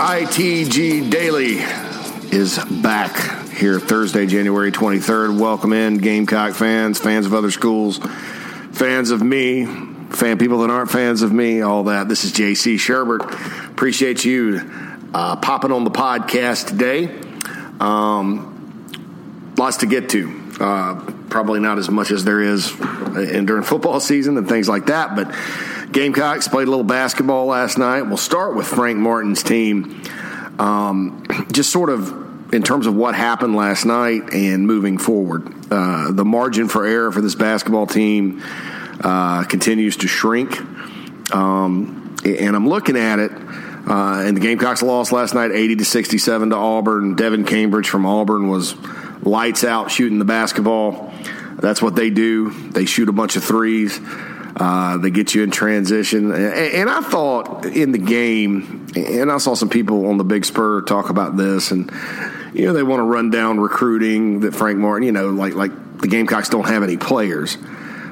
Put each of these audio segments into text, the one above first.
ITG Daily is back here Thursday, January 23rd. Welcome in, Gamecock fans, fans of other schools, fans of me, fan people that aren't fans of me, all that. This is JC Shurburtt. Appreciate you uh, popping on the podcast today. Um, lots to get to. Uh, probably not as much as there is in, during football season and things like that, but Gamecocks played a little basketball last night. We'll start with Frank Martin's team. Um, just sort of in terms of what happened last night and moving forward. Uh, the margin for error for this basketball team uh, continues to shrink. Um, and I'm looking at it. Uh, and the Gamecocks lost last night 80 to 67 to Auburn. Devan Cambridge from Auburn was lights out shooting the basketball. That's what they do. They shoot a bunch of threes. Uh, they get you in transition. And, and, I thought in the game, and I saw some people on the Big Spur talk about this, and you know they want to run down recruiting that Frank Martin, you know, like like the Gamecocks don't have any players.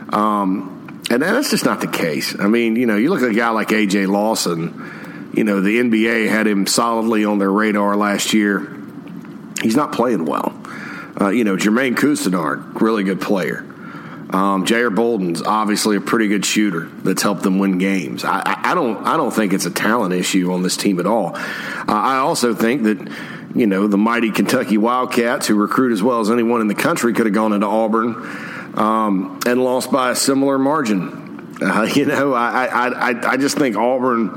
Um, and that's just not the case. I mean, you know, you look at a guy like AJ Lawson. You know, the NBA had him solidly on their radar last year. He's not playing well. Uh, you know, Jermaine Couisnard, really good player. Um, Jair Bolden's obviously a pretty good shooter that's helped them win games. I, I, I, don't I don't think it's a talent issue on this team at all. Uh, I also think that you know the mighty Kentucky Wildcats, who recruit as well as anyone in the country, could have gone into Auburn um, and lost by a similar margin. Uh, you know, I, I I just think Auburn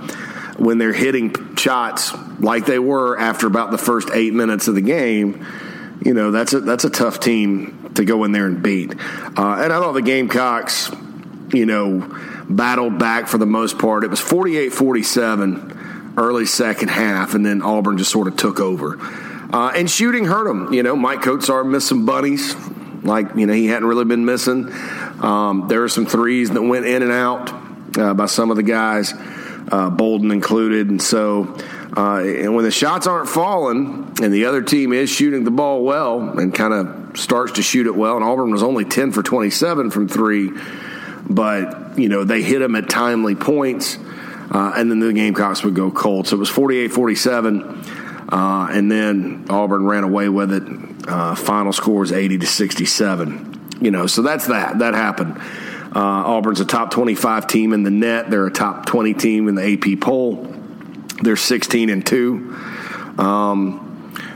when they're hitting shots like they were after about the first eight minutes of the game you know that's a that's a tough team to go in there and beat. Uh, and I thought the Gamecocks, you know, battled back for the most part. It was 48-47 early second half, and then Auburn just sort of took over. Uh, and shooting hurt them. You know, Maik Kotsar missed some bunnies, like you know he hadn't really been missing. Um, there were some threes that went in and out uh, by some of the guys, uh, Bolden included, and so uh, and when the shots aren't falling and the other team is shooting the ball well and kind of starts to shoot it well, and Auburn was only 10 for 27 from three, but, you know, they hit them at timely points, uh, and then the Gamecocks would go cold. So it was 48 47, uh, and then Auburn ran away with it. Uh, final score is 80 to 67. You know, so that's that. That happened. Uh, Auburn's a top 25 team in the net. They're a top 20 team in the AP poll. They're 16 and 2. Um,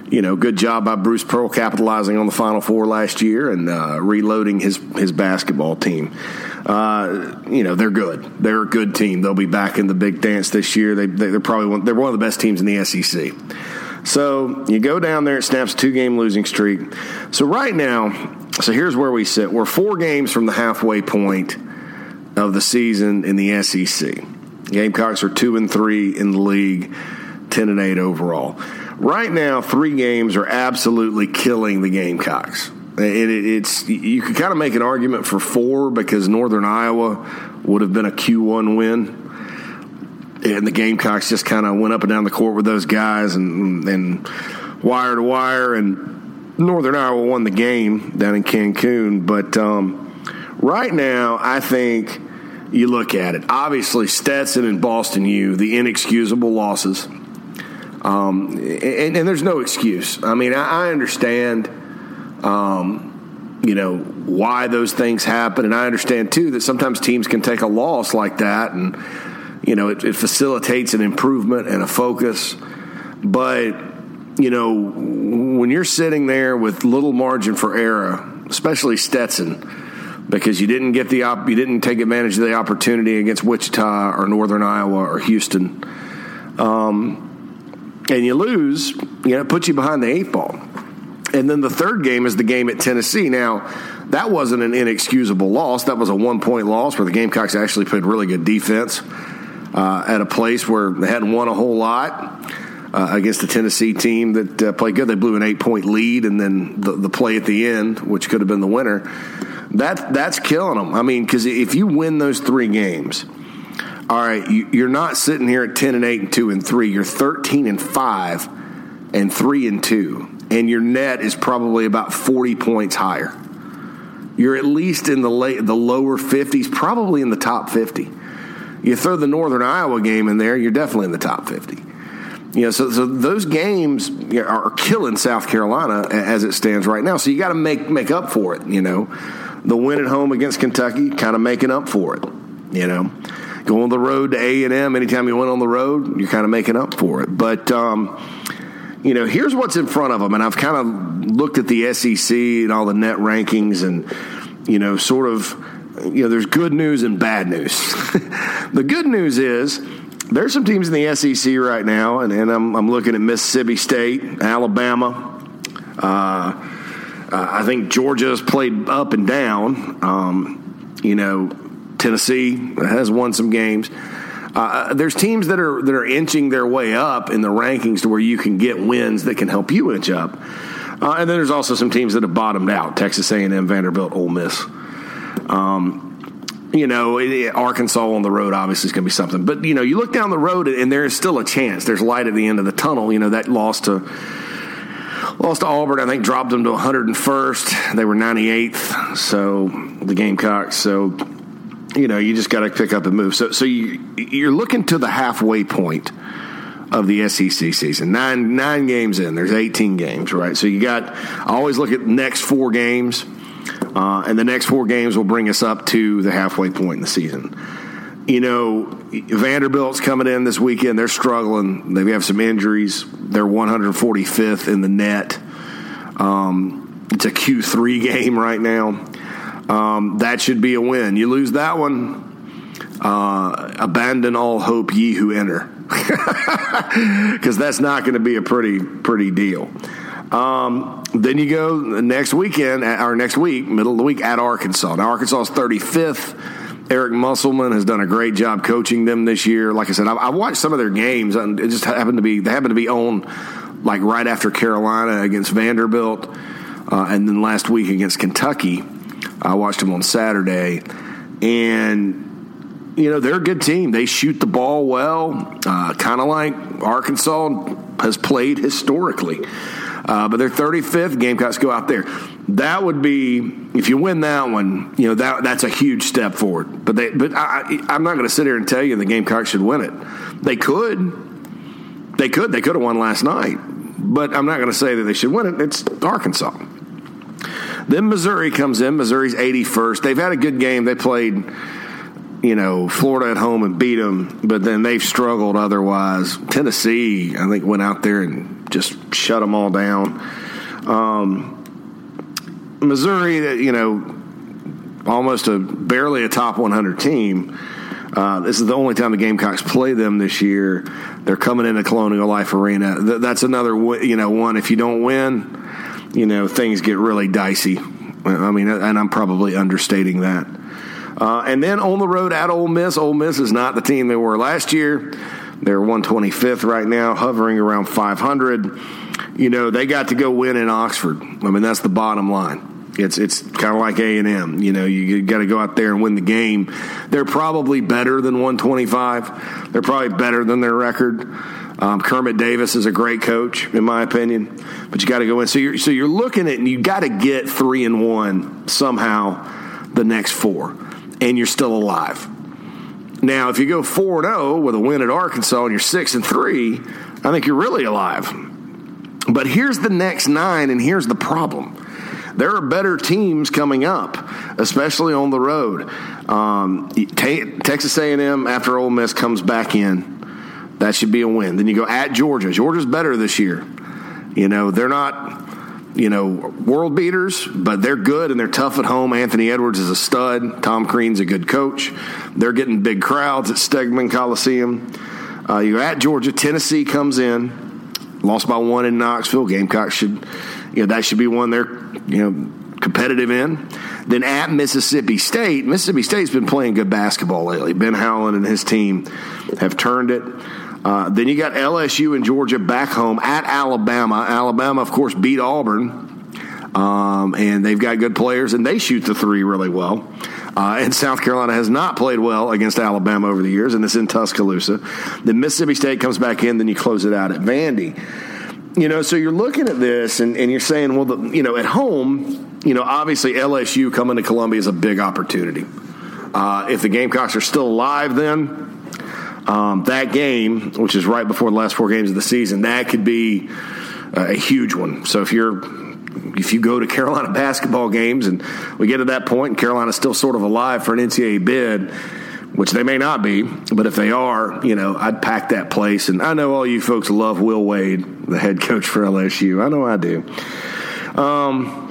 you know, good job by Bruce Pearl capitalizing on the Final Four last year and uh, reloading his his basketball team. Uh, you know, they're good. They're a good team. They'll be back in the big dance this year. They, they, are probably one, they're one of the best teams in the SEC. So you go down there, it snaps two game losing streak. So right now, so here's where we sit. We're four games from the halfway point of the season in the SEC. Gamecocks are two and three in the league, ten and eight overall. Right now, three games are absolutely killing the Gamecocks. It, it, it's you could kind of make an argument for four because Northern Iowa would have been a Q1 win, and the Gamecocks just kind of went up and down the court with those guys and and wire to wire, and Northern Iowa won the game down in Cancun. But um, right now, I think you look at it. Obviously, Stetson and Boston U, the inexcusable losses. Um, and, and, there's no excuse. I mean, I, I understand, um, you know, why those things happen. And I understand, too, that sometimes teams can take a loss like that and, you know, it, it facilitates an improvement and a focus. But, you know, when you're sitting there with little margin for error, especially Stetson, because you didn't get the op- you didn't take advantage of the opportunity against Wichita or Northern Iowa or Houston, um, and you lose, you know, it puts you behind the eight ball. And then the third game is the game at Tennessee. Now, that wasn't an inexcusable loss. That was a one point loss where the Gamecocks actually played really good defense uh, at a place where they hadn't won a whole lot. Uh, against the Tennessee team that uh, played good. They blew an eight point lead, and then the, the play at the end, which could have been the winner, that that's killing them. I mean, because if you win those three games, all right, you, are not sitting here at ten and eight and two and three. You're thirteen and five and three and two, and your net is probably about forty points higher. You're at least in the late, the lower fifties, probably in the top fifty. You throw the Northern Iowa game in there, you're definitely in the top fifty. You know, so, so those games are killing South Carolina as it stands right now. So you got to make make up for it. You know, the win at home against Kentucky, kind of making up for it. You know, going on the road to A and M. Anytime you went on the road, you're kind of making up for it. But um, you know, here's what's in front of them, and I've kind of looked at the SEC and all the net rankings, and you know, sort of, you know, there's good news and bad news. the good news is there's some teams in the SEC right now, and, and I'm, I'm, looking at Mississippi State, Alabama. Uh, uh, I think Georgia's played up and down. Um, you know, Tennessee has won some games. Uh, there's teams that are that are inching their way up in the rankings to where you can get wins that can help you inch up. Uh, and then there's also some teams that have bottomed out: Texas A&M, Vanderbilt, Ole Miss. Um, you know, Arkansas on the road obviously is going to be something. But, you know, you look down the road and there is still a chance. There's light at the end of the tunnel. You know, that loss to lost to Auburn, I think dropped them to 101st. They were 98th. So the Gamecocks. So, you know, you just got to pick up and move. So, so you, you're looking to the halfway point of the SEC season. Nine nine games in. There's 18 games, right? So you got. I always look at the next four games uh, and the next four games will bring us up to the halfway point in the season. You know, Vanderbilt's coming in this weekend. They're struggling. They have some injuries. They're 145th in the net. Um, it's a Q3 game right now. Um, that should be a win. You lose that one, uh, abandon all hope, ye who enter, because that's not going to be a pretty pretty deal. Um, then you go next weekend, or next week, middle of the week at Arkansas. Now, Arkansas is 35th. Eric Musselman has done a great job coaching them this year. Like I said, I, I watched some of their games, and it just happened to be they happened to be on like right after Carolina against Vanderbilt, uh, and then last week against Kentucky. I watched them on Saturday, and you know they're a good team. They shoot the ball well, uh, kind of like Arkansas has played historically. Uh, but they're 35th. Gamecocks go out there. That would be if you win that one. You know that that's a huge step forward. But they, but I, I'm not going to sit here and tell you the Gamecocks should win it. They could. They could. They could have won last night. But I'm not going to say that they should win it. It's Arkansas. Then Missouri comes in. Missouri's 81st. They've had a good game. They played you know, Florida at home and beat them, but then they've struggled otherwise. Tennessee, I think, went out there and just shut them all down. Um, Missouri, you know, almost a barely a top 100 team. Uh, this is the only time the Gamecocks play them this year. They're coming into Colonial Life Arena. Th- that's another, you know, one. If you don't win, you know, things get really dicey. I mean, and I'm probably understating that. Uh, and then on the road at Ole Miss, Ole Miss is not the team they were last year. They're 125th right now, hovering around 500. You know, they got to go win in Oxford. I mean, that's the bottom line. It's it's kind of like A and M. You know, you got to go out there and win the game. They're probably better than 125. They're probably better than their record. Um, Kermit Davis is a great coach, in my opinion. But you got to go in. So you're so you're looking at and you got to get three and one somehow the next four and you're still alive. Now, if you go 4 and 0 with a win at Arkansas and you're 6 and 3, I think you're really alive. But here's the next nine, and here's the problem. There are better teams coming up, especially on the road. Um, Texas A&M after Ole Miss comes back in, that should be a win. Then you go at Georgia. Georgia's better this year. You know they're not you know, world beaters, but they're good and they're tough at home. Anthony Edwards is a stud. Tom Crean's a good coach. They're getting big crowds at Stegeman Coliseum. Uh, you're at Georgia. Tennessee comes in, lost by one in Knoxville. Gamecocks should, you know, that should be one they're, you know, competitive in. Then at Mississippi State, Mississippi State's been playing good basketball lately. Ben Howland and his team have turned it. Uh, then you got LSU and Georgia back home at Alabama. Alabama, of course, beat Auburn, um, and they've got good players, and they shoot the three really well. Uh, and South Carolina has not played well against Alabama over the years, and it's in Tuscaloosa. Then Mississippi State comes back in, then you close it out at Vandy. You know, so you're looking at this, and, and you're saying, well, the, you know, at home, you know, obviously LSU coming to Columbia is a big opportunity. Uh, if the Gamecocks are still alive, then um, that game, which is right before the last four games of the season, that could be a huge one. So if you're if you go to Carolina basketball games and we get to that point and Carolina's still sort of alive for an NCAA bid, which they may not be, but if they are, you know, I'd pack that place. And I know all you folks love Will Wade, the head coach for LSU. I know I do. Um,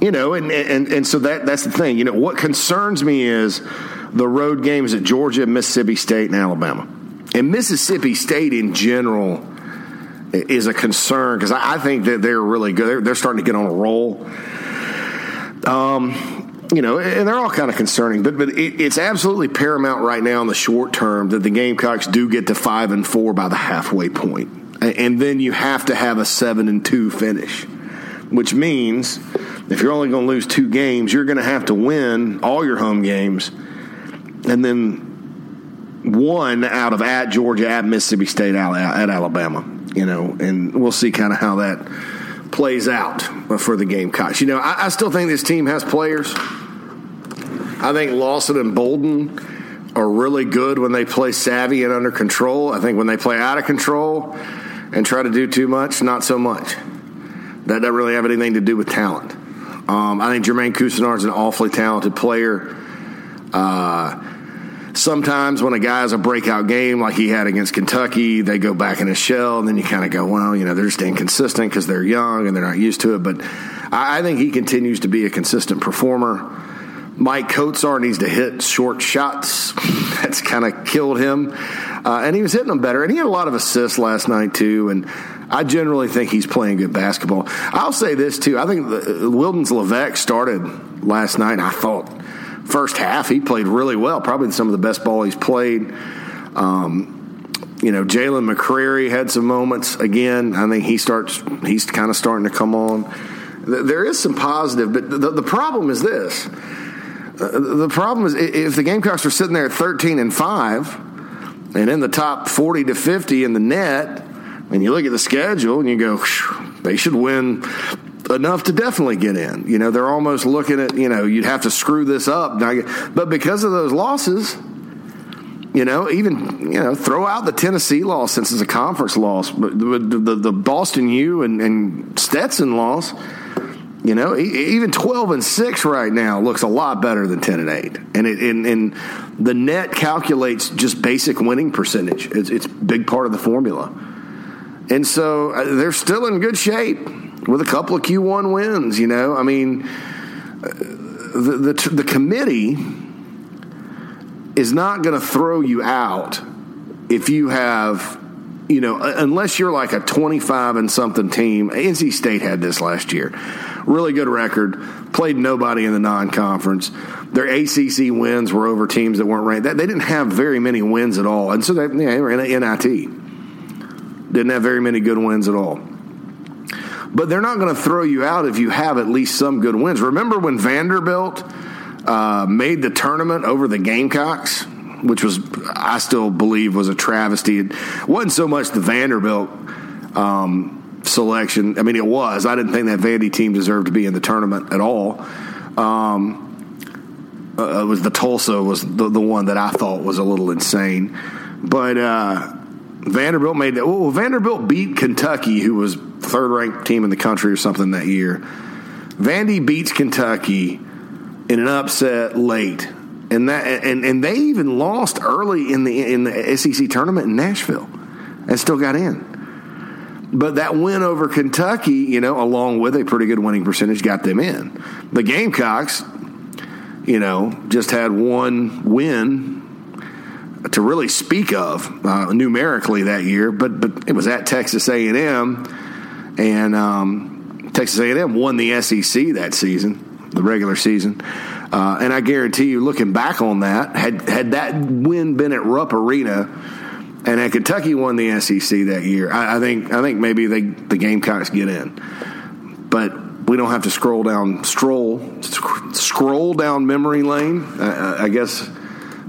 you know, and, and, and so that that's the thing. You know, what concerns me is the road games at Georgia, Mississippi State, and Alabama. And Mississippi State in general is a concern because I, think that they're really good. They're, they're, starting to get on a roll. Um, you know, and they're all kind of concerning, but but it, it's absolutely paramount right now in the short term that the Gamecocks do get to five and four by the halfway point, and then you have to have a seven and two finish, which means if you're only going to lose two games, you're going to have to win all your home games, and then one out of at Georgia, at Mississippi State, at Alabama. You know, and we'll see kind of how that plays out for the Gamecocks. You know, I, I still think this team has players. I think Lawson and Bolden are really good when they play savvy and under control. I think when they play out of control and try to do too much, not so much. That doesn't really have anything to do with talent. Um, I think Jermaine Couisnard is an awfully talented player. Uh, sometimes when a guy has a breakout game like he had against Kentucky, they go back in his shell, and then you kind of go, well, you know, they're just inconsistent because they're young and they're not used to it. But I, I think he continues to be a consistent performer. Maik Kotsar needs to hit short shots. That's kind of killed him. Uh, and he was hitting them better. And he had a lot of assists last night, too. And I generally think he's playing good basketball. I'll say this too. I think the, Wildens Leveque started last night. I thought first half he played really well, probably some of the best ball he's played. Um, you know, Jalyn McCreary had some moments again. I think he starts. He's kind of starting to come on. There is some positive, but the, the problem is this. Uh, the problem is if the Gamecocks are sitting there at 13 and 5 and in the top 40 to 50 in the net, and you look at the schedule and you go, they should win enough to definitely get in. You know, they're almost looking at, you know, you'd have to screw this up. But because of those losses, you know, even, you know, throw out the Tennessee loss since it's a conference loss, but the, the, the Boston U and, and Stetson loss, you know, even 12 and 6 right now looks a lot better than 10 and 8. And it, and, and the net calculates just basic winning percentage. It's, it's big part of the formula. And so uh, they're still in good shape with a couple of Q1 wins, you know. I mean, uh, the, the, the committee is not going to throw you out if you have, you know, unless you're like a 25 and something team. NC State had this last year. Really good record, played nobody in the non conference. Their ACC wins were over teams that weren't ranked. They didn't have very many wins at all. And so they, yeah, they were in a NIT. Didn't have very many good wins at all. But they're not going to throw you out if you have at least some good wins. Remember when Vanderbilt uh, made the tournament over the Gamecocks, which was, I still believe, was a travesty. It wasn't so much the Vanderbilt um, selection. I mean, it was. I didn't think that Vandy team deserved to be in the tournament at all. Um, uh, it was the Tulsa was the, the one that I thought was a little insane. But uh, Vanderbilt made that. Well, Vanderbilt beat Kentucky, who was third ranked team in the country or something that year. Vandy beats Kentucky in an upset late, and that and, and they even lost early in the in the SEC tournament in Nashville, and still got in. But that win over Kentucky, you know, along with a pretty good winning percentage, got them in. The Gamecocks, you know, just had one win to really speak of uh, numerically that year, but but it was at Texas A and M, and um, Texas A and M won the SEC that season, the regular season. Uh, and I guarantee you, looking back on that, had had that win been at Rupp Arena, and had Kentucky won the SEC that year, I, I think I think maybe they the Gamecocks get in, but. We don't have to scroll down, stroll, sc- scroll down memory lane. Uh, I guess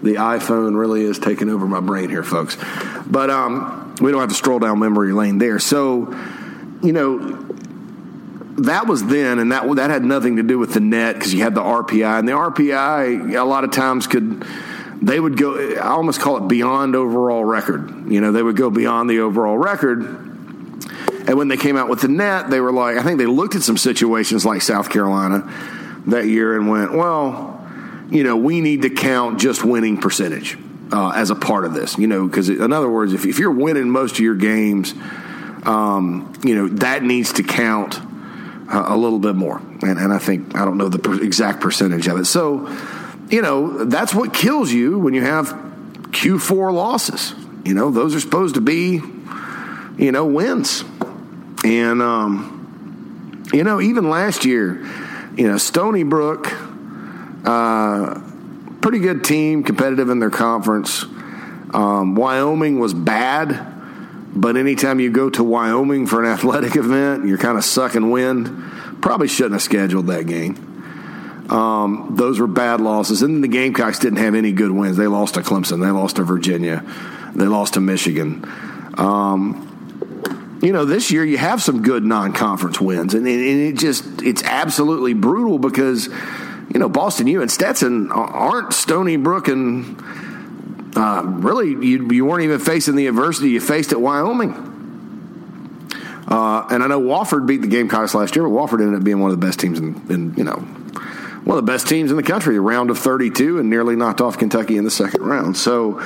the iPhone really is taking over my brain here, folks. But um, we don't have to stroll down memory lane there. So, you know, that was then, and that that had nothing to do with the net because you had the RPI, and the RPI a lot of times could they would go, I almost call it beyond overall record. You know, they would go beyond the overall record. And when they came out with the net, they were like, I think they looked at some situations like South Carolina that year and went, well, you know, we need to count just winning percentage uh, as a part of this. You know, because in other words, if, if you're winning most of your games, um, you know, that needs to count uh, a little bit more. And, and I think, I don't know the per- exact percentage of it. So, you know, that's what kills you when you have Q4 losses. You know, those are supposed to be, you know, wins. And, um, you know, even last year, you know, Stony Brook, uh, pretty good team, competitive in their conference. Um, Wyoming was bad, but anytime you go to Wyoming for an athletic event, you're kind of sucking wind. Probably shouldn't have scheduled that game. Um, those were bad losses. And the Gamecocks didn't have any good wins. They lost to Clemson. They lost to Virginia. They lost to Michigan. Um, you know, this year you have some good non-conference wins, and and it just it's absolutely brutal because you know Boston U and Stetson aren't Stony Brook and uh, really you you weren't even facing the adversity you faced at Wyoming. Uh, and I know Wofford beat the Gamecocks last year, but Wofford ended up being one of the best teams in, in you know one of the best teams in the country, a round of 32, and nearly knocked off Kentucky in the second round. So,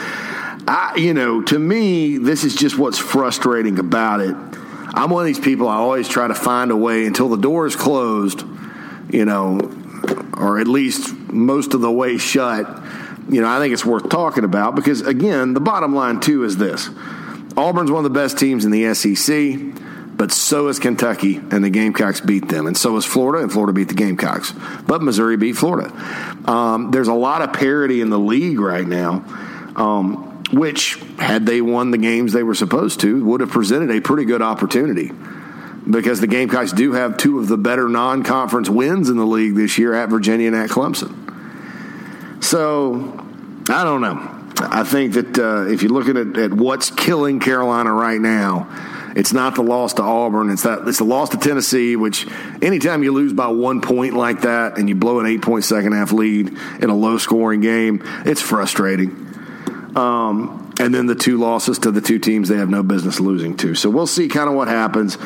I, you know, to me, this is just what's frustrating about it. I'm one of these people. I always try to find a way until the door is closed, you know, or at least most of the way shut. You know, I think it's worth talking about because again, the bottom line too is this: Auburn's one of the best teams in the SEC but so is Kentucky, and the Gamecocks beat them, and so is Florida, and Florida beat the Gamecocks. But Missouri beat Florida. Um, there's a lot of parity in the league right now, um, which, had they won the games they were supposed to, would have presented a pretty good opportunity. Because the Gamecocks do have two of the better non conference wins in the league this year at Virginia and at Clemson. So, I don't know. I think that uh, if you're looking at, at what's killing Carolina right now, it's not the loss to Auburn. It's that it's the loss to Tennessee. Which anytime you lose by one point like that and you blow an eight point second half lead in a low scoring game, it's frustrating. Um, and then the two losses to the two teams they have no business losing to. So we'll see kind of what happens.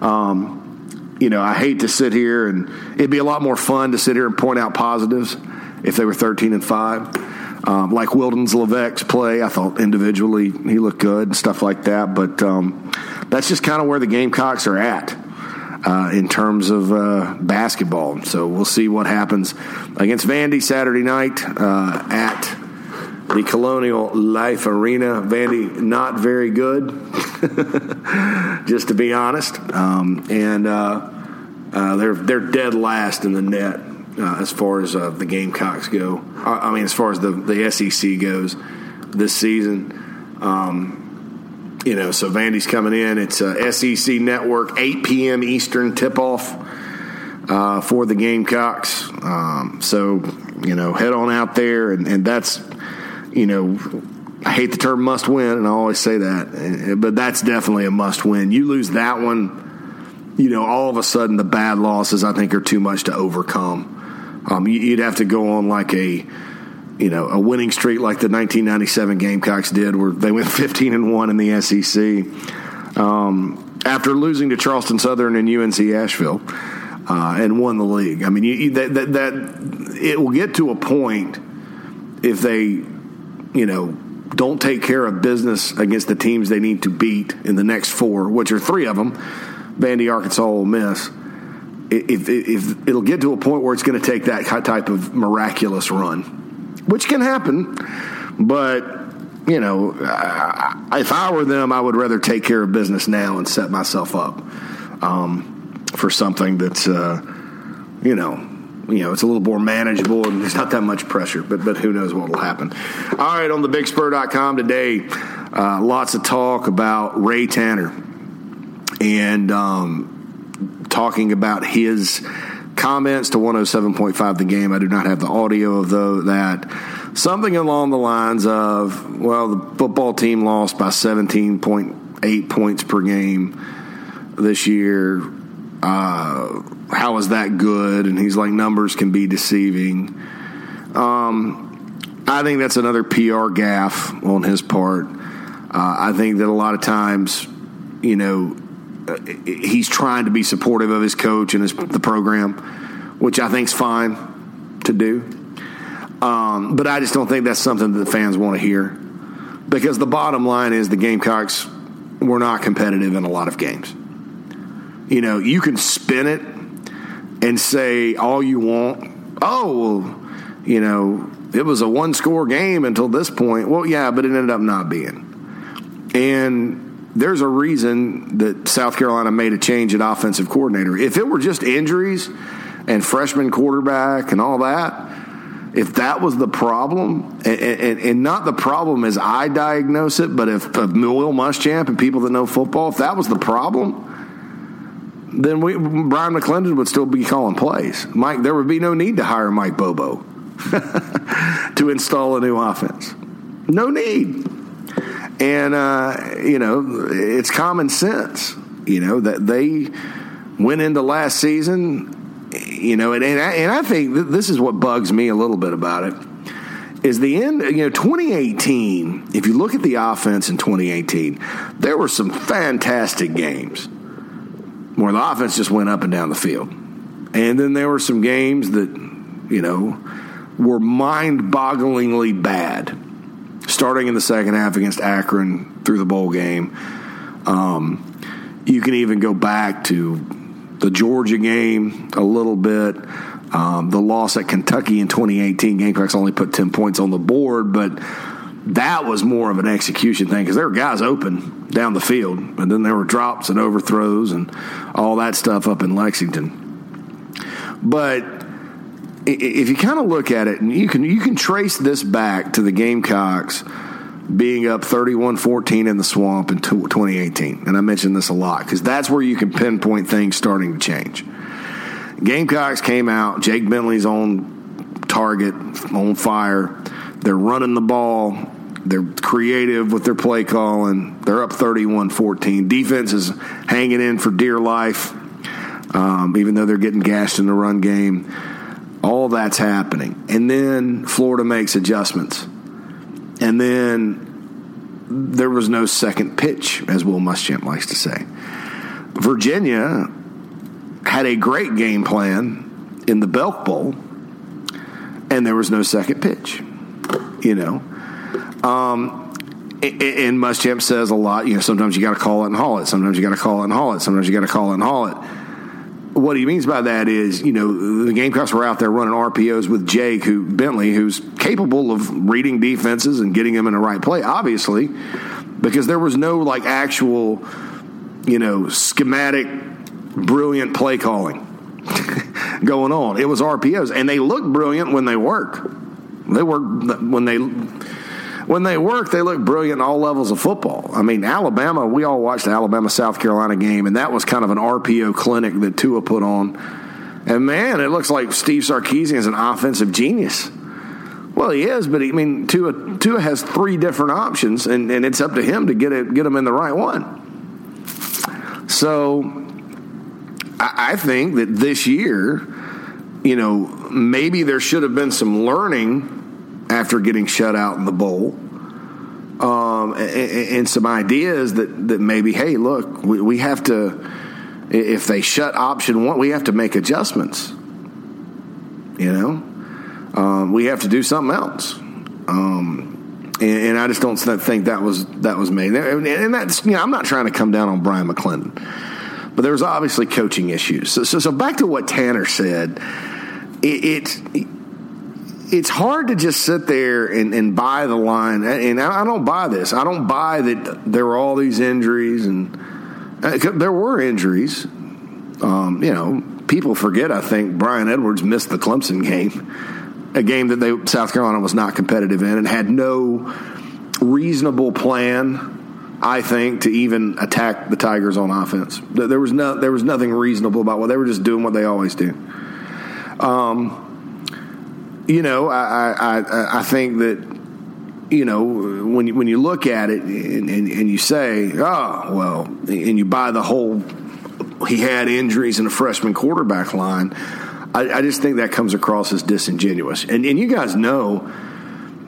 Um, you know, I hate to sit here and it'd be a lot more fun to sit here and point out positives if they were 13 and 5. Um, like Wildens Leveque's play, I thought individually he looked good and stuff like that. But um, that's just kind of where the Gamecocks are at uh, in terms of uh, basketball. So we'll see what happens against Vandy Saturday night uh, at the Colonial Life Arena. Vandy not very good, just to be honest, um, and uh, uh, they're they're dead last in the net. Uh, as far as uh, the Gamecocks go. I, I, mean, as far as the, the SEC goes this season. Um, you know, so Vandy's coming in. It's a SEC Network, 8 p.m. Eastern tip off uh, for the Gamecocks. Um, so, you know, head on out there. And, and that's, you know, I hate the term must win, and I always say that, but that's definitely a must win. You lose that one, you know, all of a sudden the bad losses I think are too much to overcome. Um, you'd have to go on like a you know a winning streak like the 1997 Gamecocks did, where they went 15 and one in the SEC um, after losing to Charleston Southern and UNC Asheville. Uh, and won the league. I mean, you, that, that, that it will get to a point if they, you know, don't take care of business against the teams they need to beat in the next four, which are three of them, Vandy, Arkansas, Ole Miss. If, if, it'll get to a point where it's going to take that type of miraculous run which can happen. But you know, if I were them, I would rather take care of business now and set myself up um, for something that's, uh, you know, you know, it's a little more manageable and there's not that much pressure. But but who knows what will happen? All right, on the BigSpur.com today, uh, lots of talk about Ray Tanner and um, talking about his comments to 107.5 the game. I do not have the audio of the, that. Something along the lines of, well, the football team lost by 17.8 points per game this year. Uh, how is that good? And he's like, numbers can be deceiving. Um, I think that's another PR gaffe on his part. Uh, I think that a lot of times, you know, uh, he's trying to be supportive of his coach and his, the program, which I think is fine to do. Um, but I just don't think that's something that the fans want to hear because the bottom line is the Gamecocks were not competitive in a lot of games. You know, you can spin it and say all you want. Oh, well, you know, it was a one score game until this point. Well, yeah, but it ended up not being. And there's a reason that South Carolina made a change at offensive coordinator. If it were just injuries and freshman quarterback and all that, if that was the problem, and, and, and, not the problem as I diagnose it, but if, if Will Muschamp and people that know football, if that was the problem, then we, Bryan McClendon would still be calling plays. Mike, there would be no need to hire Mike Bobo to install a new offense. No need. And, uh, you know, it's common sense, you know, that they went into last season, you know, and, and, I, and I think this is what bugs me a little bit about it is the end, you know, 2018, if you look at the offense in 2018, there were some fantastic games where the offense just went up and down the field. And then there were some games that, you know, were mind bogglingly bad, starting in the second half against Akron through the bowl game. Um, you can even go back to the Georgia game a little bit. Um, the loss at Kentucky in 2018, Gamecocks only put 10 points on the board, but that was more of an execution thing because there were guys open down the field, and then there were drops and overthrows and all that stuff up in Lexington. But if you kind of look at it, and you can you can trace this back to the Gamecocks being up 31-14 in the swamp in 2018 and i mentioned this a lot because that's where you can pinpoint things starting to change. Gamecocks came out jake bentley's on target on fire. They're running the ball. They're creative with their play calling. They're up 31-14 defense is hanging in for dear life um, even though they're getting gashed in the run game all that's happening. And then Florida makes adjustments. And then there was no second pitch, as Will Muschamp likes to say. Virginia had a great game plan in the Belk Bowl, and there was no second pitch. You know, um, and Muschamp says a lot. You know, sometimes you got to call it and haul it. Sometimes you got to call it and haul it. Sometimes you got to call it and haul it what he means by that is, you know, the Gamecocks were out there running RPOs with Jake, who Bentley, who's capable of reading defenses and getting them in the right play, obviously, because there was no like actual, you know, schematic, brilliant play calling going on. It was RPOs, and they look brilliant when they work. They work when they when they work, they look brilliant in all levels of football. I mean, Alabama, we all watched the Alabama South Carolina game, and that was kind of an RPO clinic that Tua put on. And man, it looks like Steve Sarkisian is an offensive genius. Well, he is, but he, I mean, Tua, Tua has three different options, and, and it's up to him to get it, get them in the right one. So, I, I think that this year, you know, maybe there should have been some learning after getting shut out in the bowl. Um, and, and, some ideas that, that maybe, hey, look, we, we have to, if they shut option one, we have to make adjustments. You know, um, we have to do something else. Um, and, and, I just don't think that was that was made. And that's you know, I'm not trying to come down on Bryan McClendon, but there was obviously coaching issues. So, so, so back to what Tanner said, it, it it's hard to just sit there and, and buy the line. And I don't buy this. I don't buy that there were all these injuries, and uh, there were injuries. Um, you know, people forget. I think Bryan Edwards missed the Clemson game, a game that they South Carolina was not competitive in, and had no reasonable plan. I think to even attack the Tigers on offense. There was no, there was nothing reasonable about what they were just doing what they always do. Um, you know, I, I, I think that you know, when you, when you look at it and, and, and, you say, oh, well, and you buy the whole, he had injuries in a freshman quarterback line, I, I just think that comes across as disingenuous. And, and you guys know,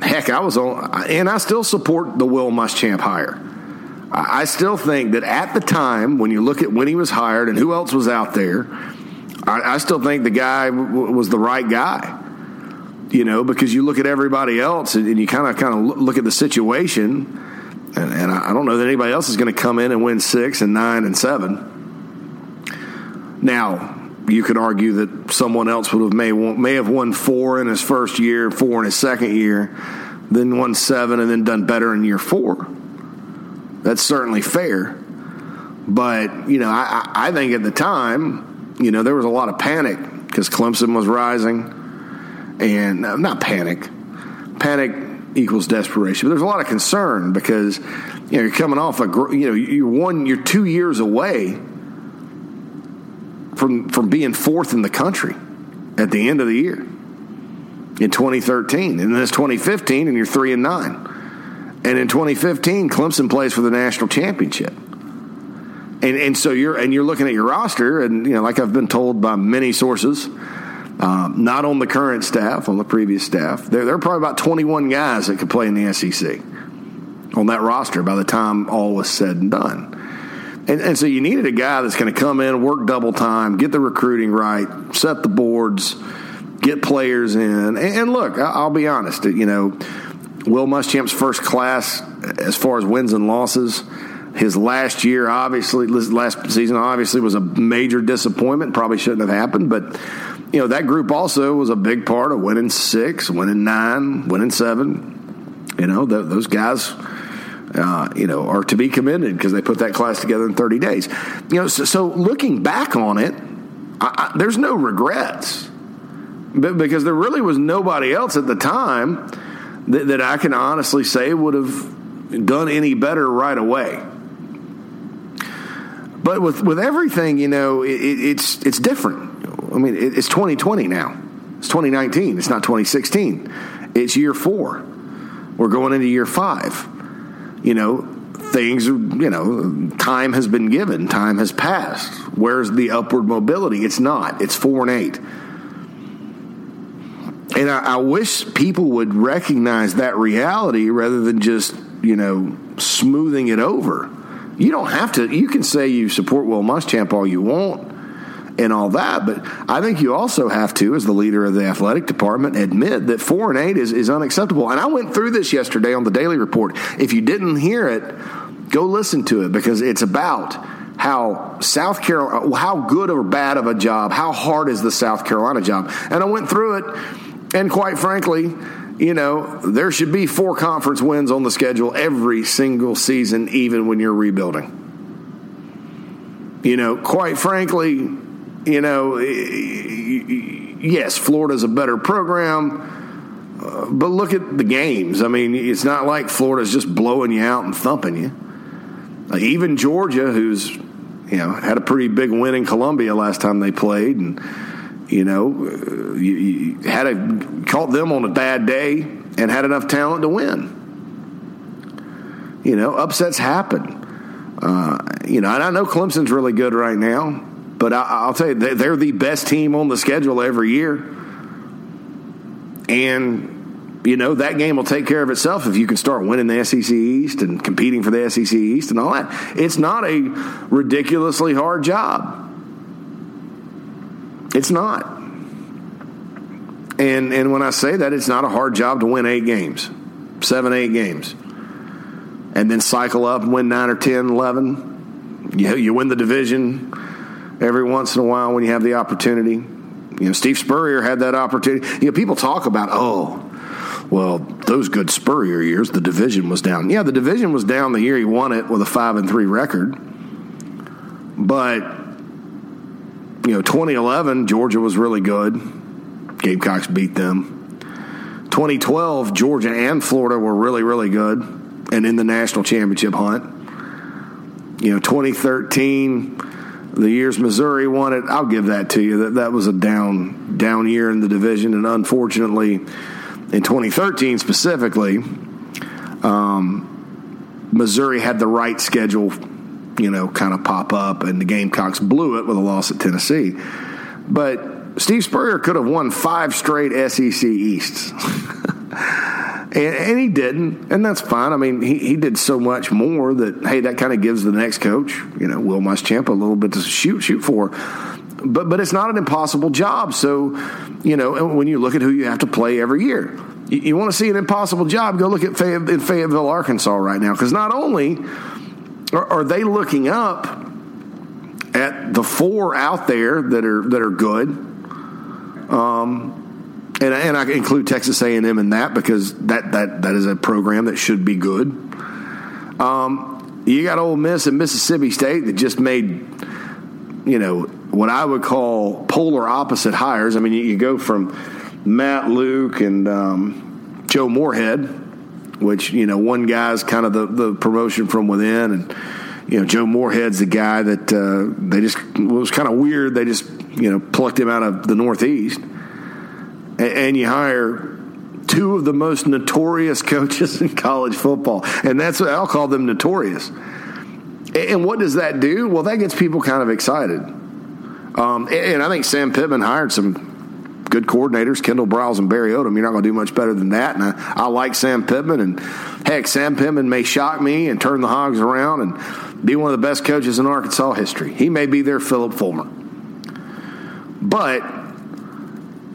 heck, I was on, and I still support the Will Muschamp hire. I still think that at the time, when you look at when he was hired and who else was out there, I, I still think the guy w- was the right guy. You know, because you look at everybody else and, and you kind of kind of look at the situation, and, and I don't know that anybody else is going to come in and win six and nine and seven. Now, you could argue that someone else would have may may have won four in his first year, four in his second year, then won seven, and then done better in year four. That's certainly fair, but you know, I, I think at the time, you know, there was a lot of panic because Clemson was rising, and uh, not panic. Panic equals desperation. But there's a lot of concern because you know you're coming off a you know you're one you're two years away from from being fourth in the country at the end of the year in 2013, and then it's 2015, and you're three and nine. And in 2015, Clemson plays for the national championship. And, and so you're and you're looking at your roster, and you know, like I've been told by many sources, um, not on the current staff, on the previous staff, there, there are probably about 21 guys that could play in the SEC on that roster by the time all was said and done. And, and so you needed a guy that's going to come in, work double time, get the recruiting right, set the boards, get players in. And, and look, I'll be honest, you know, Will Muschamp's first class as far as wins and losses. His last year, obviously, last season, obviously, was a major disappointment. Probably shouldn't have happened, but you know that group also was a big part of winning six, winning nine, winning seven. You know those guys uh, you know, are to be commended because they put that class together in 30 days. You know, so, so looking back on it, I, I, there's no regrets but because there really was nobody else at the time that, that I can honestly say would have done any better right away. But with with everything, you know, it, it's it's different. I mean, it's 2020 now. It's 2019. It's not 2016. It's year four. We're going into year five you know, things, are you know, time has been given, time has passed. Where's the upward mobility? It's not. It's four and eight. And I, I wish people would recognize that reality rather than just, you know, smoothing it over. You don't have to. You can say you support Will Muschamp all you want and all that. But I think you also have to, as the leader of the athletic department, admit that four and eight is, is unacceptable. And I went through this yesterday on the Daily Report. If you didn't hear it, go listen to it because it's about how South Carolina, how good or bad of a job, how hard is the South Carolina job. And I went through it, and quite frankly, you know, there should be four conference wins on the schedule every single season, even when you're rebuilding. You know, quite frankly, you know, yes, Florida's a better program, uh, but look at the games. I mean, it's not like Florida's just blowing you out and thumping you. Even Georgia, who's you know had a pretty big win in Columbia last time they played, and you know, uh, you had a caught them on a bad day and had enough talent to win. You know, upsets happen. Uh, you know, and I know Clemson's really good right now. But I, will tell you, they're the best team on the schedule every year. And, you know, that game will take care of itself if you can start winning the SEC East and competing for the SEC East and all that. It's not a ridiculously hard job. It's not. And, and when I say that, it's not a hard job to win eight games, seven, eight games, and then cycle up and win nine or 10, 11. You, you win the division every once in a while when you have the opportunity. You know, Steve Spurrier had that opportunity. You know, people talk about, oh, well, those good Spurrier years, the division was down. Yeah, the division was down the year he won it with a five and three record. But you know, 2011, Georgia was really good. Gamecocks beat them. 2012, Georgia and Florida were really, really good and in the national championship hunt. You know, 2013, the years Missouri won it, I'll give that to you. That that was a down down year in the division, and unfortunately, in 2013 specifically, um, Missouri had the right schedule, you know, kind of pop up, and the Gamecocks blew it with a loss at Tennessee. But Steve Spurrier could have won five straight SEC Easts. And, and, he didn't, and that's fine. I mean, he, he did so much more that hey, that kind of gives the next coach, you know, Will Muschamp, a little bit to shoot shoot for. But but it's not an impossible job. So, you know, when you look at who you have to play every year, you, you want to see an impossible job. Go look at Fayetteville, Fayetteville Arkansas, right now, because not only are, are they looking up at the four out there that are that are good. Um, and, and I include Texas A&M in that because that, that, that is a program that should be good. Um, you got Ole Miss and Mississippi State that just made, you know, what I would call polar opposite hires. I mean, you, you go from Matt Luke and um, Joe Moorhead, which you know, one guy's kind of the, the promotion from within, and you know, Joe Moorhead's the guy that uh, they just it was kind of weird. They just you know plucked him out of the Northeast and you hire two of the most notorious coaches in college football, and that's what I'll call them notorious. And what does that do? Well, that gets people kind of excited. Um, and I think Sam Pittman hired some good coordinators, Kendall Briles and Barry Odom. You're not going to do much better than that. And I, I like Sam Pittman. And heck, Sam Pittman may shock me and turn the hogs around and be one of the best coaches in Arkansas history. He may be their Phillip Fulmer. But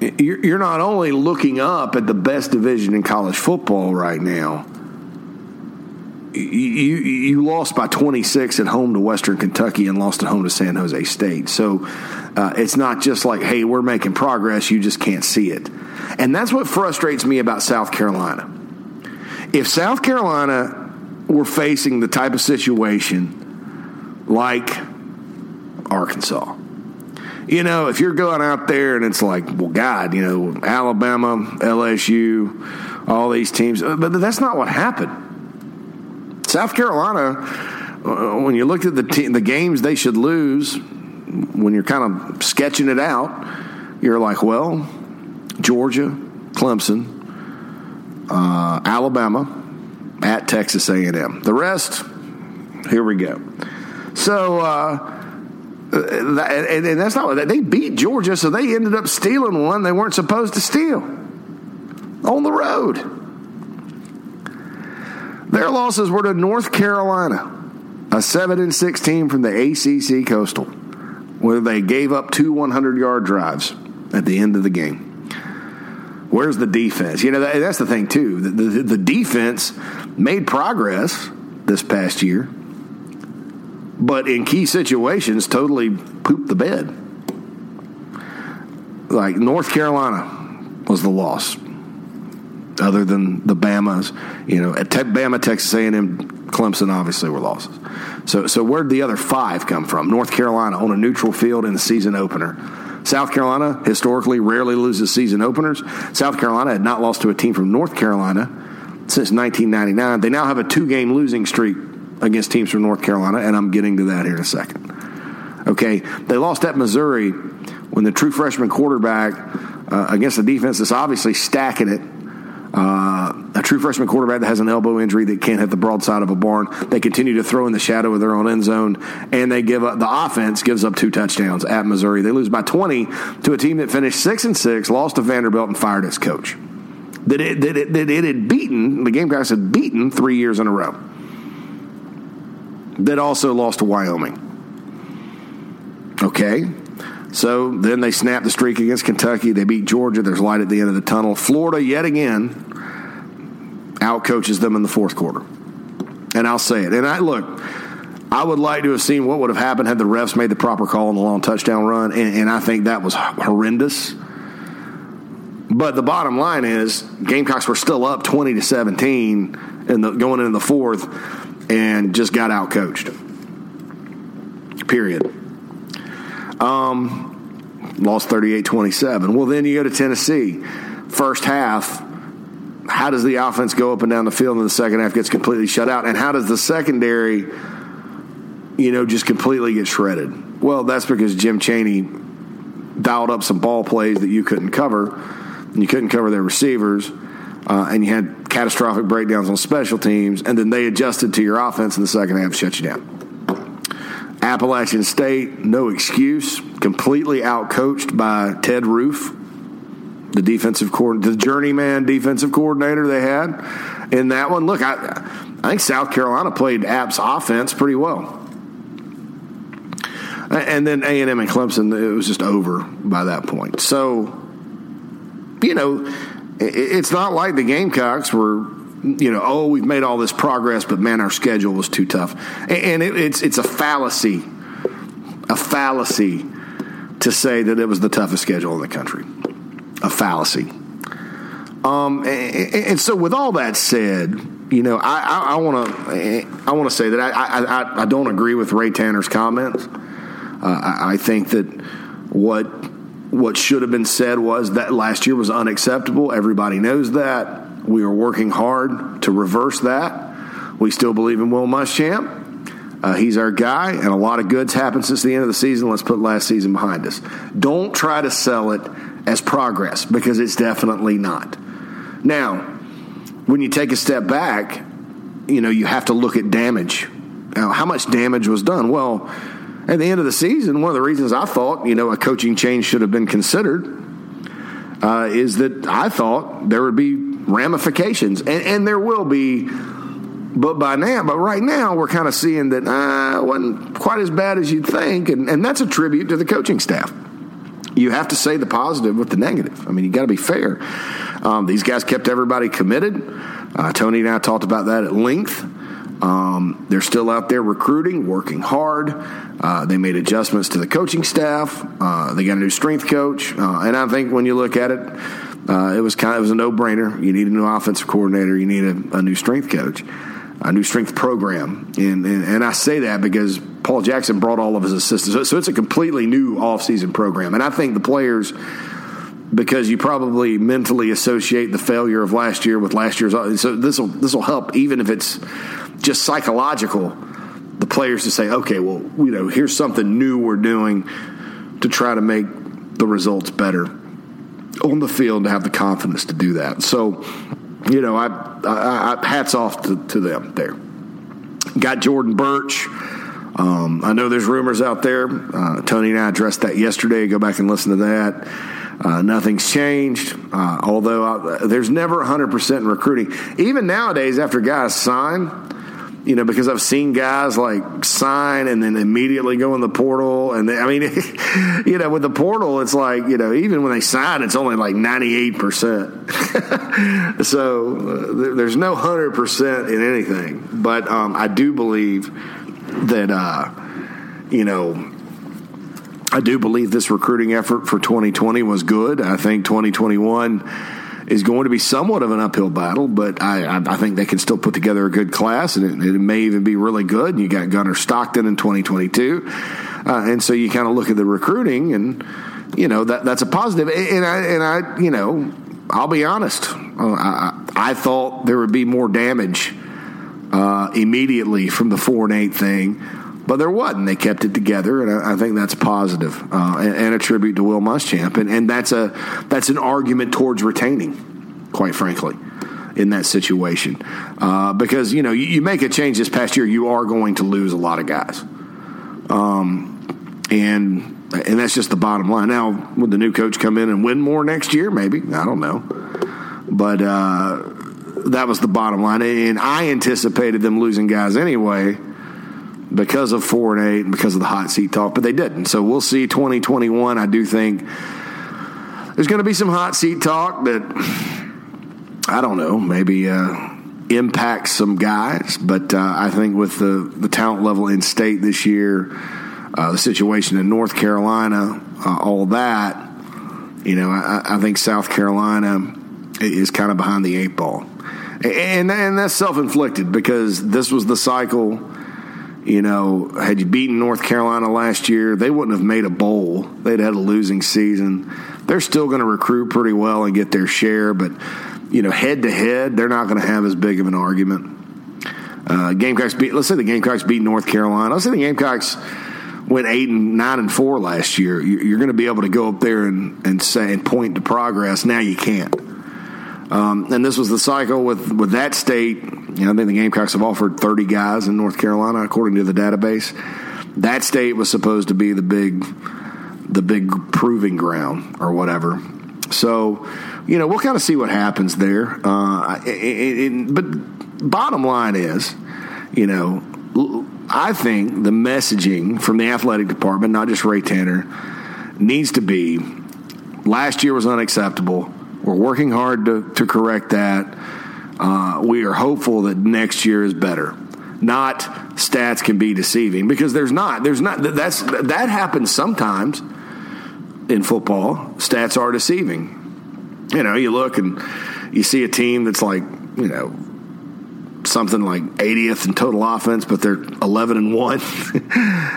you're not only looking up at the best division in college football right now. You, you lost by 26 at home to Western Kentucky and lost at home to San Jose State. So uh, it's not just like, hey, we're making progress, you just can't see it. And that's what frustrates me about South Carolina. If South Carolina were facing the type of situation like Arkansas, you know, if you're going out there and it's like, well, God, you know, Alabama, LSU, all these teams, uh, but that's not what happened. South Carolina, uh, when you looked at the te- the games they should lose, when you're kind of sketching it out, you're like, well, Georgia, Clemson, uh, Alabama, at Texas A&M. The rest, here we go. So. Uh, and that's not they beat Georgia, so they ended up stealing one they weren't supposed to steal on the road. Their losses were to North Carolina, a seven and six team from the ACC Coastal, where they gave up two 100 yard drives at the end of the game. Where's the defense? You know that's the thing too. The, the, the defense made progress this past year but in key situations, totally pooped the bed. Like North Carolina was the loss, other than the Bama's. You know, at Bama, Texas A&M, Clemson obviously were losses. So, so where'd the other five come from? North Carolina on a neutral field in the season opener. South Carolina historically rarely loses season openers. South Carolina had not lost to a team from North Carolina since 1999. They now have a two game losing streak against teams from North Carolina, and I'm getting to that here in a second. Okay, they lost at Missouri when the true freshman quarterback uh, against a defense that's obviously stacking it. Uh, a true freshman quarterback that has an elbow injury that can't hit the broadside of a barn. They continue to throw in the shadow of their own end zone, and they give up. The offense gives up two touchdowns at Missouri. They lose by 20 to a team that finished six and six, lost to Vanderbilt, and fired its coach. That it, that it, that it had beaten the Gamecocks had beaten three years in a row that also lost to Wyoming. Okay. So then they snap the streak against Kentucky. They beat Georgia. There's light at the end of the tunnel. Florida, yet again, outcoaches them in the fourth quarter. And I'll say it. And I look, I would like to have seen what would have happened had the refs made the proper call on the long touchdown run. And, and I think that was horrendous. But the bottom line is, Gamecocks were still up 20 to 17 in the, going into the fourth and just got out coached. Period. Um, lost 38 27. Well, then you go to Tennessee. First half, how does the offense go up and down the field and the second half gets completely shut out? And how does the secondary, you know, just completely get shredded? Well, that's because Jim Chaney dialed up some ball plays that you couldn't cover, and you couldn't cover their receivers uh, and you had catastrophic breakdowns on special teams, and then they adjusted to your offense in the second half, shut you down. Appalachian State, no excuse, completely outcoached by Ted Roof. the defensive coordinator, the journeyman defensive coordinator they had in that one. Look, I, I think South Carolina played App's offense pretty well. And then A and M and Clemson, it was just over by that point. So, you know, it's not like the Gamecocks were you know, oh, we've made all this progress, but man, our schedule was too tough. And it, it's it's a fallacy, a fallacy to say that it was the toughest schedule in the country. A fallacy. Um, and, and so, with all that said, you know, I want to I want to say that I, I I don't agree with Ray Tanner's comments. Uh, I, I think that what what should have been said was that last year was unacceptable. Everybody knows that. We are working hard to reverse that. We still believe in Will Muschamp. Uh, he's our guy, and a lot of goods happened since the end of the season. Let's put last season behind us. Don't try to sell it as progress because it's definitely not. Now, when you take a step back, you know, you have to look at damage. Now, how much damage was done? Well, at the end of the season, one of the reasons I thought, you know, a coaching change should have been considered uh, is that I thought there would be ramifications, and, and there will be. But by now, but right now, we're kind of seeing that uh, it wasn't quite as bad as you'd think, and, and that's a tribute to the coaching staff. You have to say the positive with the negative. I mean, you got to be fair. Um, these guys kept everybody committed. Uh, Tony and I talked about that at length. Um, they're still out there recruiting, working hard. Uh, they made adjustments to the coaching staff. Uh, they got a new strength coach, uh, and I think when you look at it, uh, it was kind of it was a no brainer. You need a new offensive coordinator. You need a, a new strength coach, a new strength program, and, and, and I say that because Paul Jackson brought all of his assistants, so, so it's a completely new offseason program, and I think the players. Because you probably mentally associate the failure of last year with last year's, so this will this will help even if it's just psychological. The players to say, okay, well, you know, here's something new we're doing to try to make the results better on the field to have the confidence to do that. So, you know, I, I, I hats off to, to, them there. Got Jordan Burch. Um, I know there's rumors out there. Uh, Tony and I addressed that yesterday. Go back and listen to that. Uh, nothing's changed, uh, although I, there's never 100% in recruiting. Even nowadays, after guys sign, you know, because I've seen guys like sign and then immediately go in the portal. And they, I mean, you know, with the portal, it's like, you know, even when they sign, it's only like 98%. so uh, there's no 100% in anything. But um, I do believe that, uh, you know, I do believe this recruiting effort for 2020 was good. I think 2021 is going to be somewhat of an uphill battle, but I, I, think they can still put together a good class, and it, it may even be really good. And you got Gunnar Stockton in 2022, uh, and so you kind of look at the recruiting, and you know that that's a positive. And I and I you know I'll be honest, uh, I, I thought there would be more damage uh, immediately from the four and eight thing but there wasn't. They kept it together, and I, I think that's positive, uh, and, and, a tribute to Will Muschamp. And, and that's a that's an argument towards retaining, quite frankly, in that situation, uh, because you know you, you, make a change this past year, you are going to lose a lot of guys, um, and and that's just the bottom line. Now, would the new coach come in and win more next year? Maybe I don't know, but. Uh, that was the bottom line, and I anticipated them losing guys anyway because of four and eight and because of the hot seat talk, but they didn't. So we'll see 2021. I do think there's going to be some hot seat talk that I don't know, maybe uh, impacts some guys, but uh, I think with the, the talent level in state this year, uh, the situation in North Carolina, uh, all that, you know, I, I think South Carolina is kind of behind the eight ball. And, and that's self inflicted because this was the cycle you know, had you beaten North Carolina last year, they wouldn't have made a bowl. They'd had a losing season. They're still going to recruit pretty well and get their share, but you know, head to head, they're not going to have as big of an argument. Uh, Gamecocks beat. Let's say the Gamecocks beat North Carolina. Let's say the Gamecocks went eight and nine and four last year. You're going to be able to go up there and, and say and point to progress. Now you can't. Um, and this was the cycle with, with that state. You know, I think the Gamecocks have offered 30 guys in North Carolina, according to the database. That state was supposed to be the big, the big proving ground or whatever. So, you know, we'll kind of see what happens there. Uh, it, it, but bottom line is, you know, I think the messaging from the athletic department, not just Ray Tanner, needs to be last year was unacceptable. We're working hard to, to correct that. Uh, we are hopeful that next year is better. Not stats can be deceiving because there's not. There's not. That's that happens sometimes in football. Stats are deceiving. You know, you look and you see a team that's like you know something like 80th in total offense, but they're 11 and one.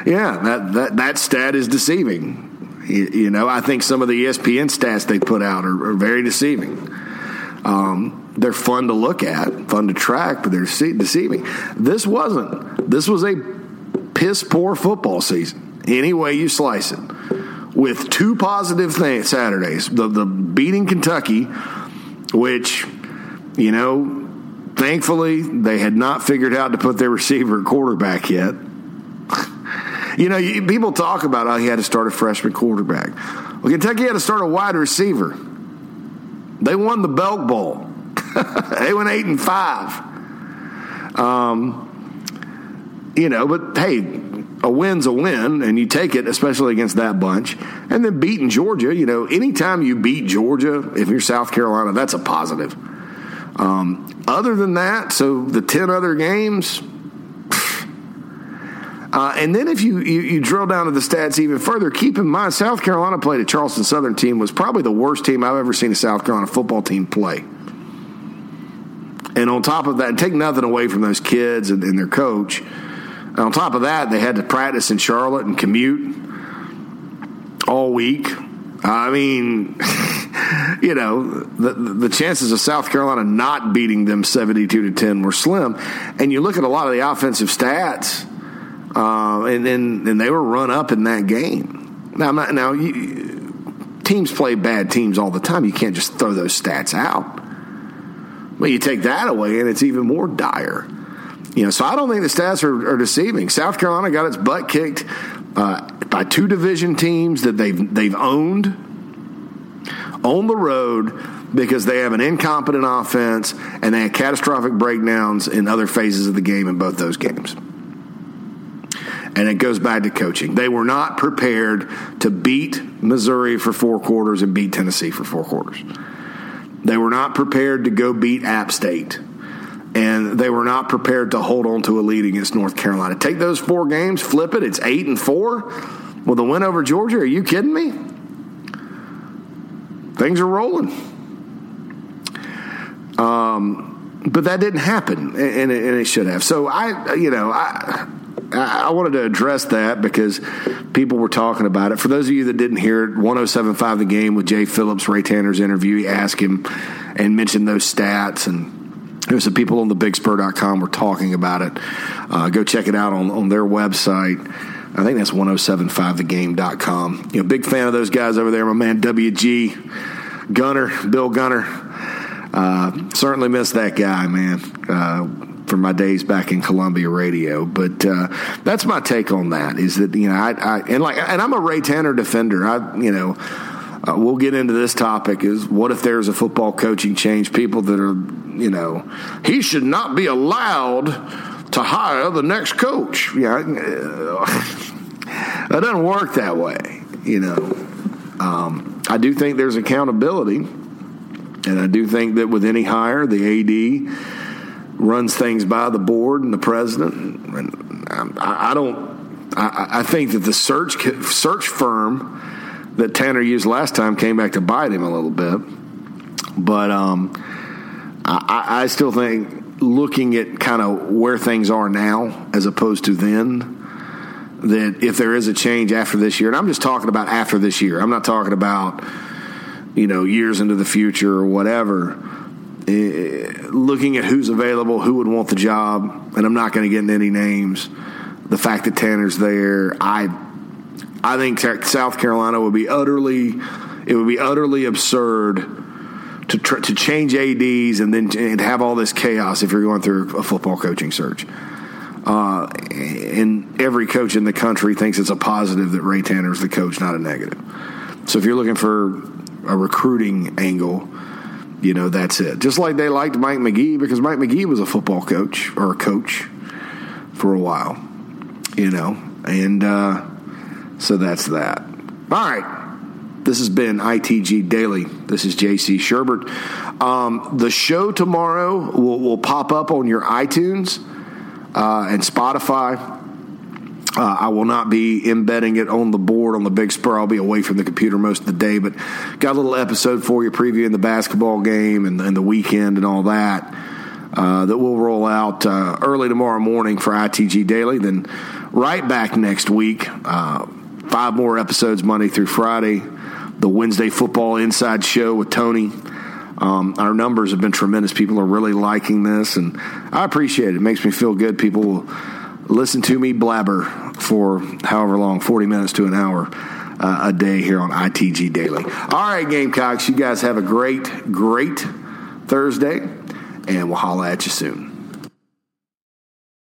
yeah, that that that stat is deceiving. You, you, know, I think some of the ESPN stats they put out are, are very deceiving. Um, they're fun to look at, fun to track, but they're deceiving. This wasn't. This was a piss poor football season, any way you slice it. With two positive Saturdays, the the beating Kentucky, which you know Thankfully, they had not figured out to put their receiver quarterback yet. you know, people talk about how he had to start a freshman quarterback. Well, Kentucky had to start a wide receiver. They won the Belk Bowl. they went eight and five. Um, you know, but hey, a win's a win, and you take it, especially against that bunch. And then beating Georgia, you know, anytime you beat Georgia, if you're South Carolina, that's a positive. Um, other than that, so the 10 other games. Uh, and then if you, you, you, drill down to the stats even further, keep in mind South Carolina played a Charleston Southern team was probably the worst team I've ever seen a South Carolina football team play. And on top of that, take nothing away from those kids and, and their coach. And on top of that, they had to practice in Charlotte and commute all week. I mean, you know, the, the chances of South Carolina not beating them 72 to 10 were slim. And you look at a lot of the offensive stats, uh, and, and, and they were run up in that game. Now, not, now you, teams play bad teams all the time. You can't just throw those stats out. Well, you take that away, and it's even more dire. You know, so I don't think the stats are, are deceiving. South Carolina got its butt kicked uh, by two division teams that they've they've owned on the road because they have an incompetent offense and they had catastrophic breakdowns in other phases of the game in both those games. And it goes back to coaching. They were not prepared to beat Missouri for four quarters and beat Tennessee for four quarters. They were not prepared to go beat App State. And they were not prepared to hold on to a lead against North Carolina. Take those four games, flip it, it's eight and four with a win over Georgia. Are you kidding me? things are rolling. Um, but that didn't happen, and it, and it, should have. So I, you know, I. I wanted to address that because people were talking about it. For those of you that didn't hear it, 1075 The Game with Jay Phillips, Ray Tanner's interview, he asked him and mentioned those stats. And there's some people on the bigspur.com were talking about it. Uh, go check it out on, on their website. I think that's 1075thegame.com. You know, big fan of those guys over there. My man WG Gunner, Bill Gunner. Uh, certainly miss that guy, man, uh, from my days back in Columbia radio. But uh, that's my take on that. Is that you know, I, I and like, and I'm a Ray Tanner defender. I you know. Uh, we'll get into this topic is what if there's a football coaching change people that are you know he should not be allowed to hire the next coach. Yeah, that doesn't work that way. You know, um, I do think there's accountability, and I do think that with any hire, the AD runs things by the board and the president. And I, I don't. I, I think that the search search firm that Tanner used last time came back to bite him a little bit. But um, I, I, still think looking at kind of where things are now as opposed to then that if there is a change after this year and i'm just talking about after this year i'm not talking about you know years into the future or whatever looking at who's available who would want the job and i'm not going to get into any names the fact that tanner's there i i think south carolina would be utterly it would be utterly absurd to tr- to change ads and then and have all this chaos if you're going through a football coaching search. Uh, and every coach in the country thinks it's a positive that Ray Tanner is the coach, not a negative. So if you're looking for a recruiting angle, you know, that's it. Just like they liked Mike McGee because Mike McGee was a football coach or a coach for a while, you know, and uh, so that's that. All right. This has been ITG Daily. This is JC Shurburtt. Um, the show tomorrow will, will, pop up on your iTunes uh, and Spotify. Uh, I will not be embedding it on the board on the big spur. I'll be away from the computer most of the day, but got a little episode for you previewing the basketball game and, and the weekend and all that. Uh, that will roll out uh, early tomorrow morning for ITG Daily. Then right back next week. Uh, five more episodes Monday through Friday. The Wednesday Football Inside Show with Tony. Um, our numbers have been tremendous. People are really liking this, and I appreciate it. It makes me feel good. People will listen to me blabber for however long 40 minutes to an hour uh, a day here on ITG Daily. All right, Gamecocks, you guys have a great, great Thursday, and we'll holla at you soon.